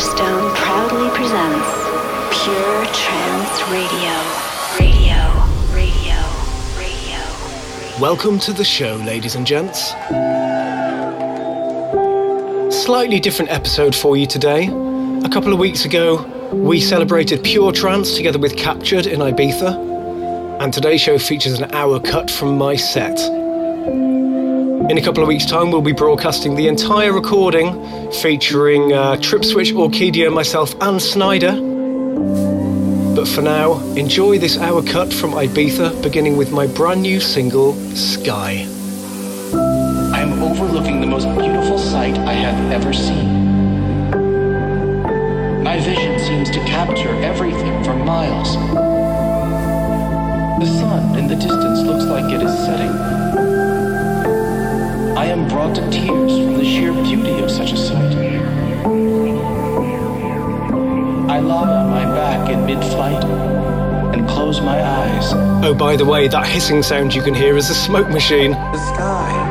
Solarstone proudly presents Pure Trance Radio. Radio, radio, radio. Welcome to the show, ladies and gents. Slightly different episode for you today. A couple of weeks ago, we celebrated Pure Trance together with Captured in Ibiza, and today's show features an hour cut from my set. In a couple of weeks' time, we'll be broadcasting the entire recording featuring uh, Tripswitch, Orkidea, myself, and Sneijder. But for now, enjoy this hour cut from Ibiza, beginning with my brand new single, Sky. I am overlooking the most beautiful sight I have ever seen. My vision seems to capture everything for miles. The sun in the distance looks like it is setting. I am brought to tears from the sheer beauty of such a sight. I lie on my back in mid flight and close my eyes. Oh, by the way, that hissing sound you can hear is a smoke machine. The sky.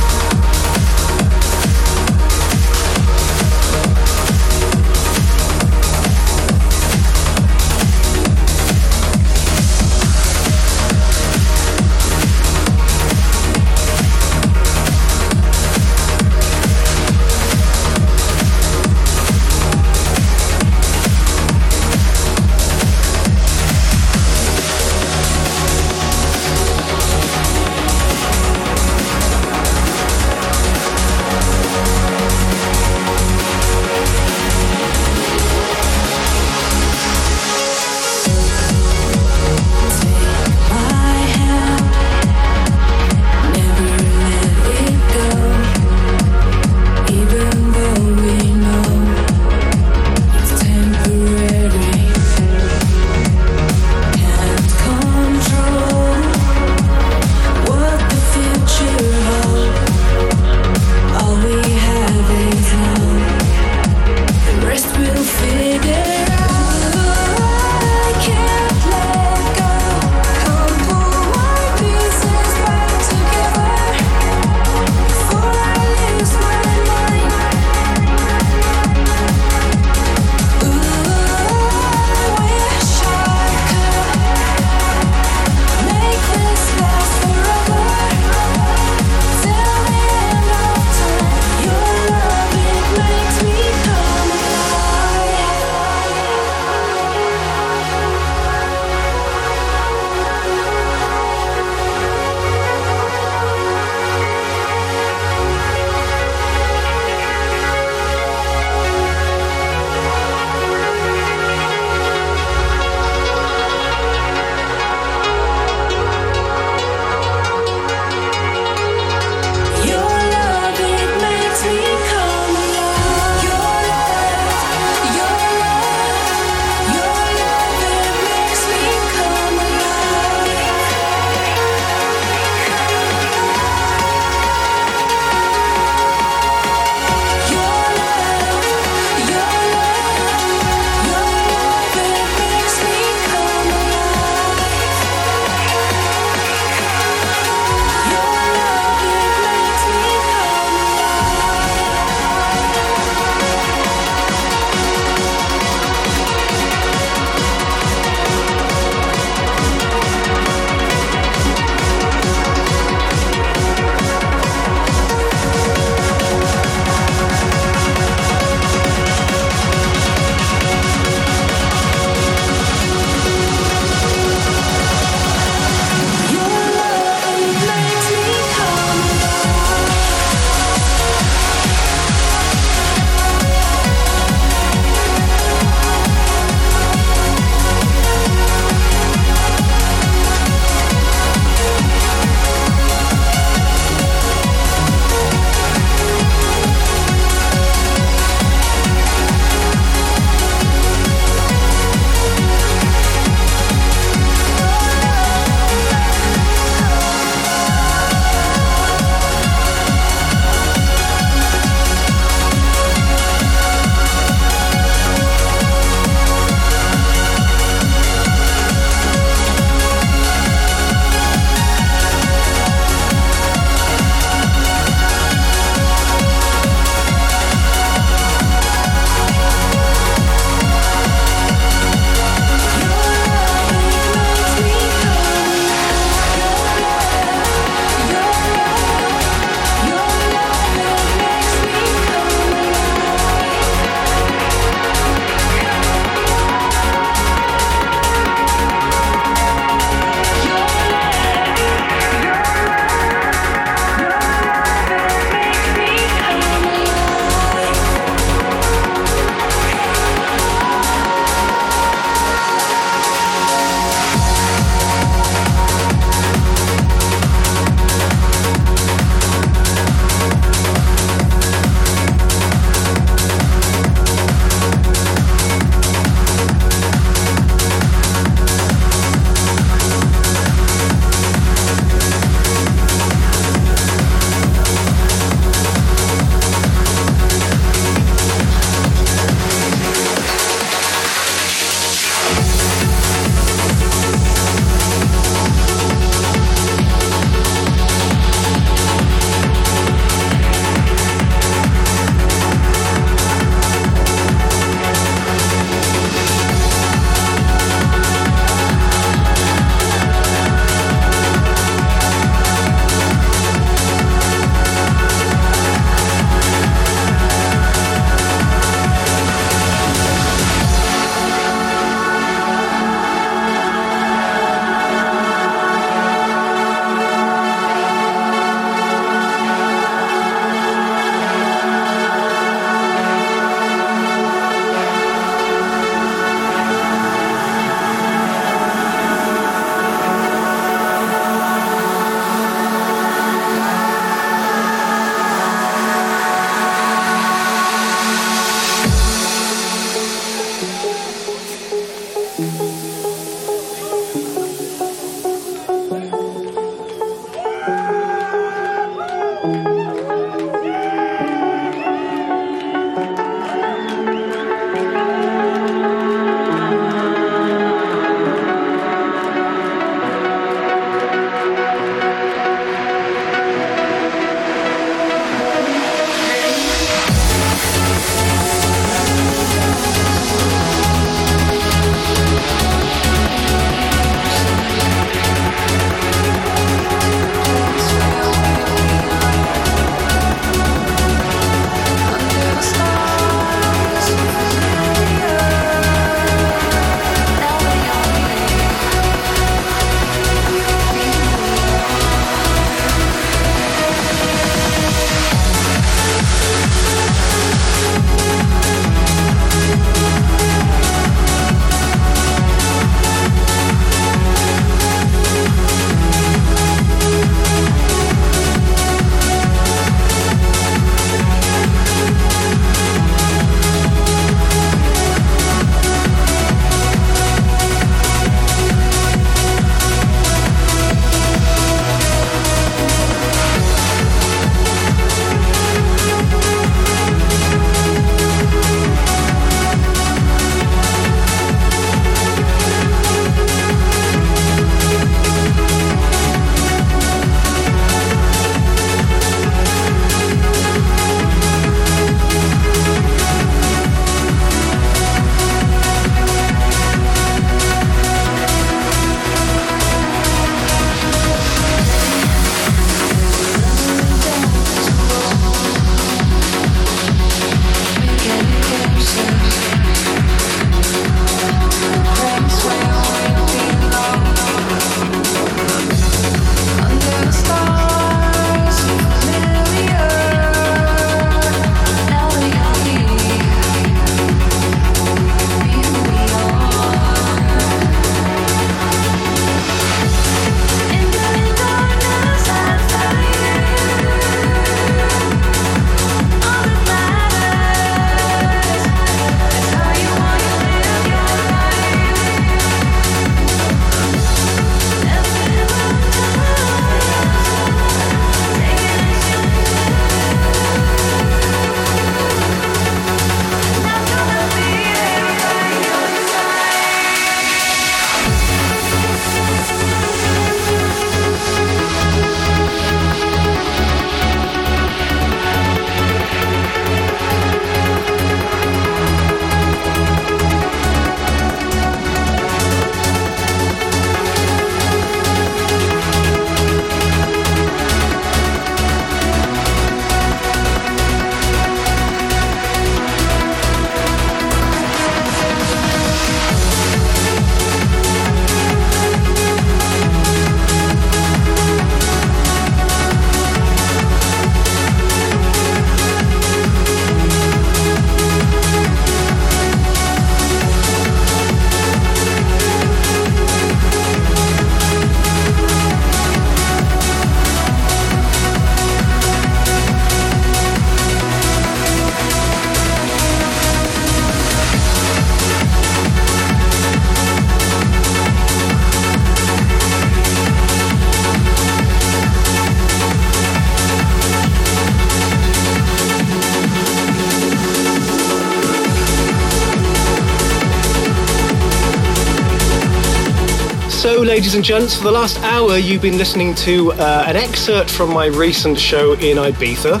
Ladies and gents, for the last hour, you've been listening to uh, an excerpt from my recent show in Ibiza.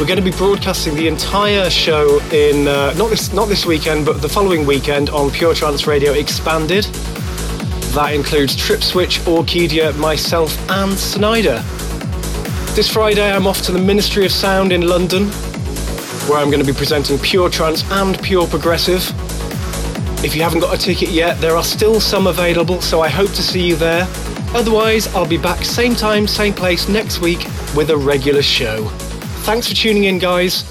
We're going to be broadcasting the entire show in uh, not this not this weekend, but the following weekend on Pure Trance Radio Expanded. That includes Trip Switch, Orkidea, myself, and Sneijder. This Friday, I'm off to the Ministry of Sound in London, where I'm going to be presenting Pure Trance and Pure Progressive. If you haven't got a ticket yet, there are still some available, so I hope to see you there. Otherwise, I'll be back same time, same place next week with a regular show. Thanks for tuning in, guys.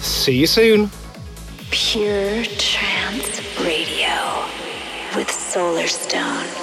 See you soon. Pure Trance Radio with Solarstone.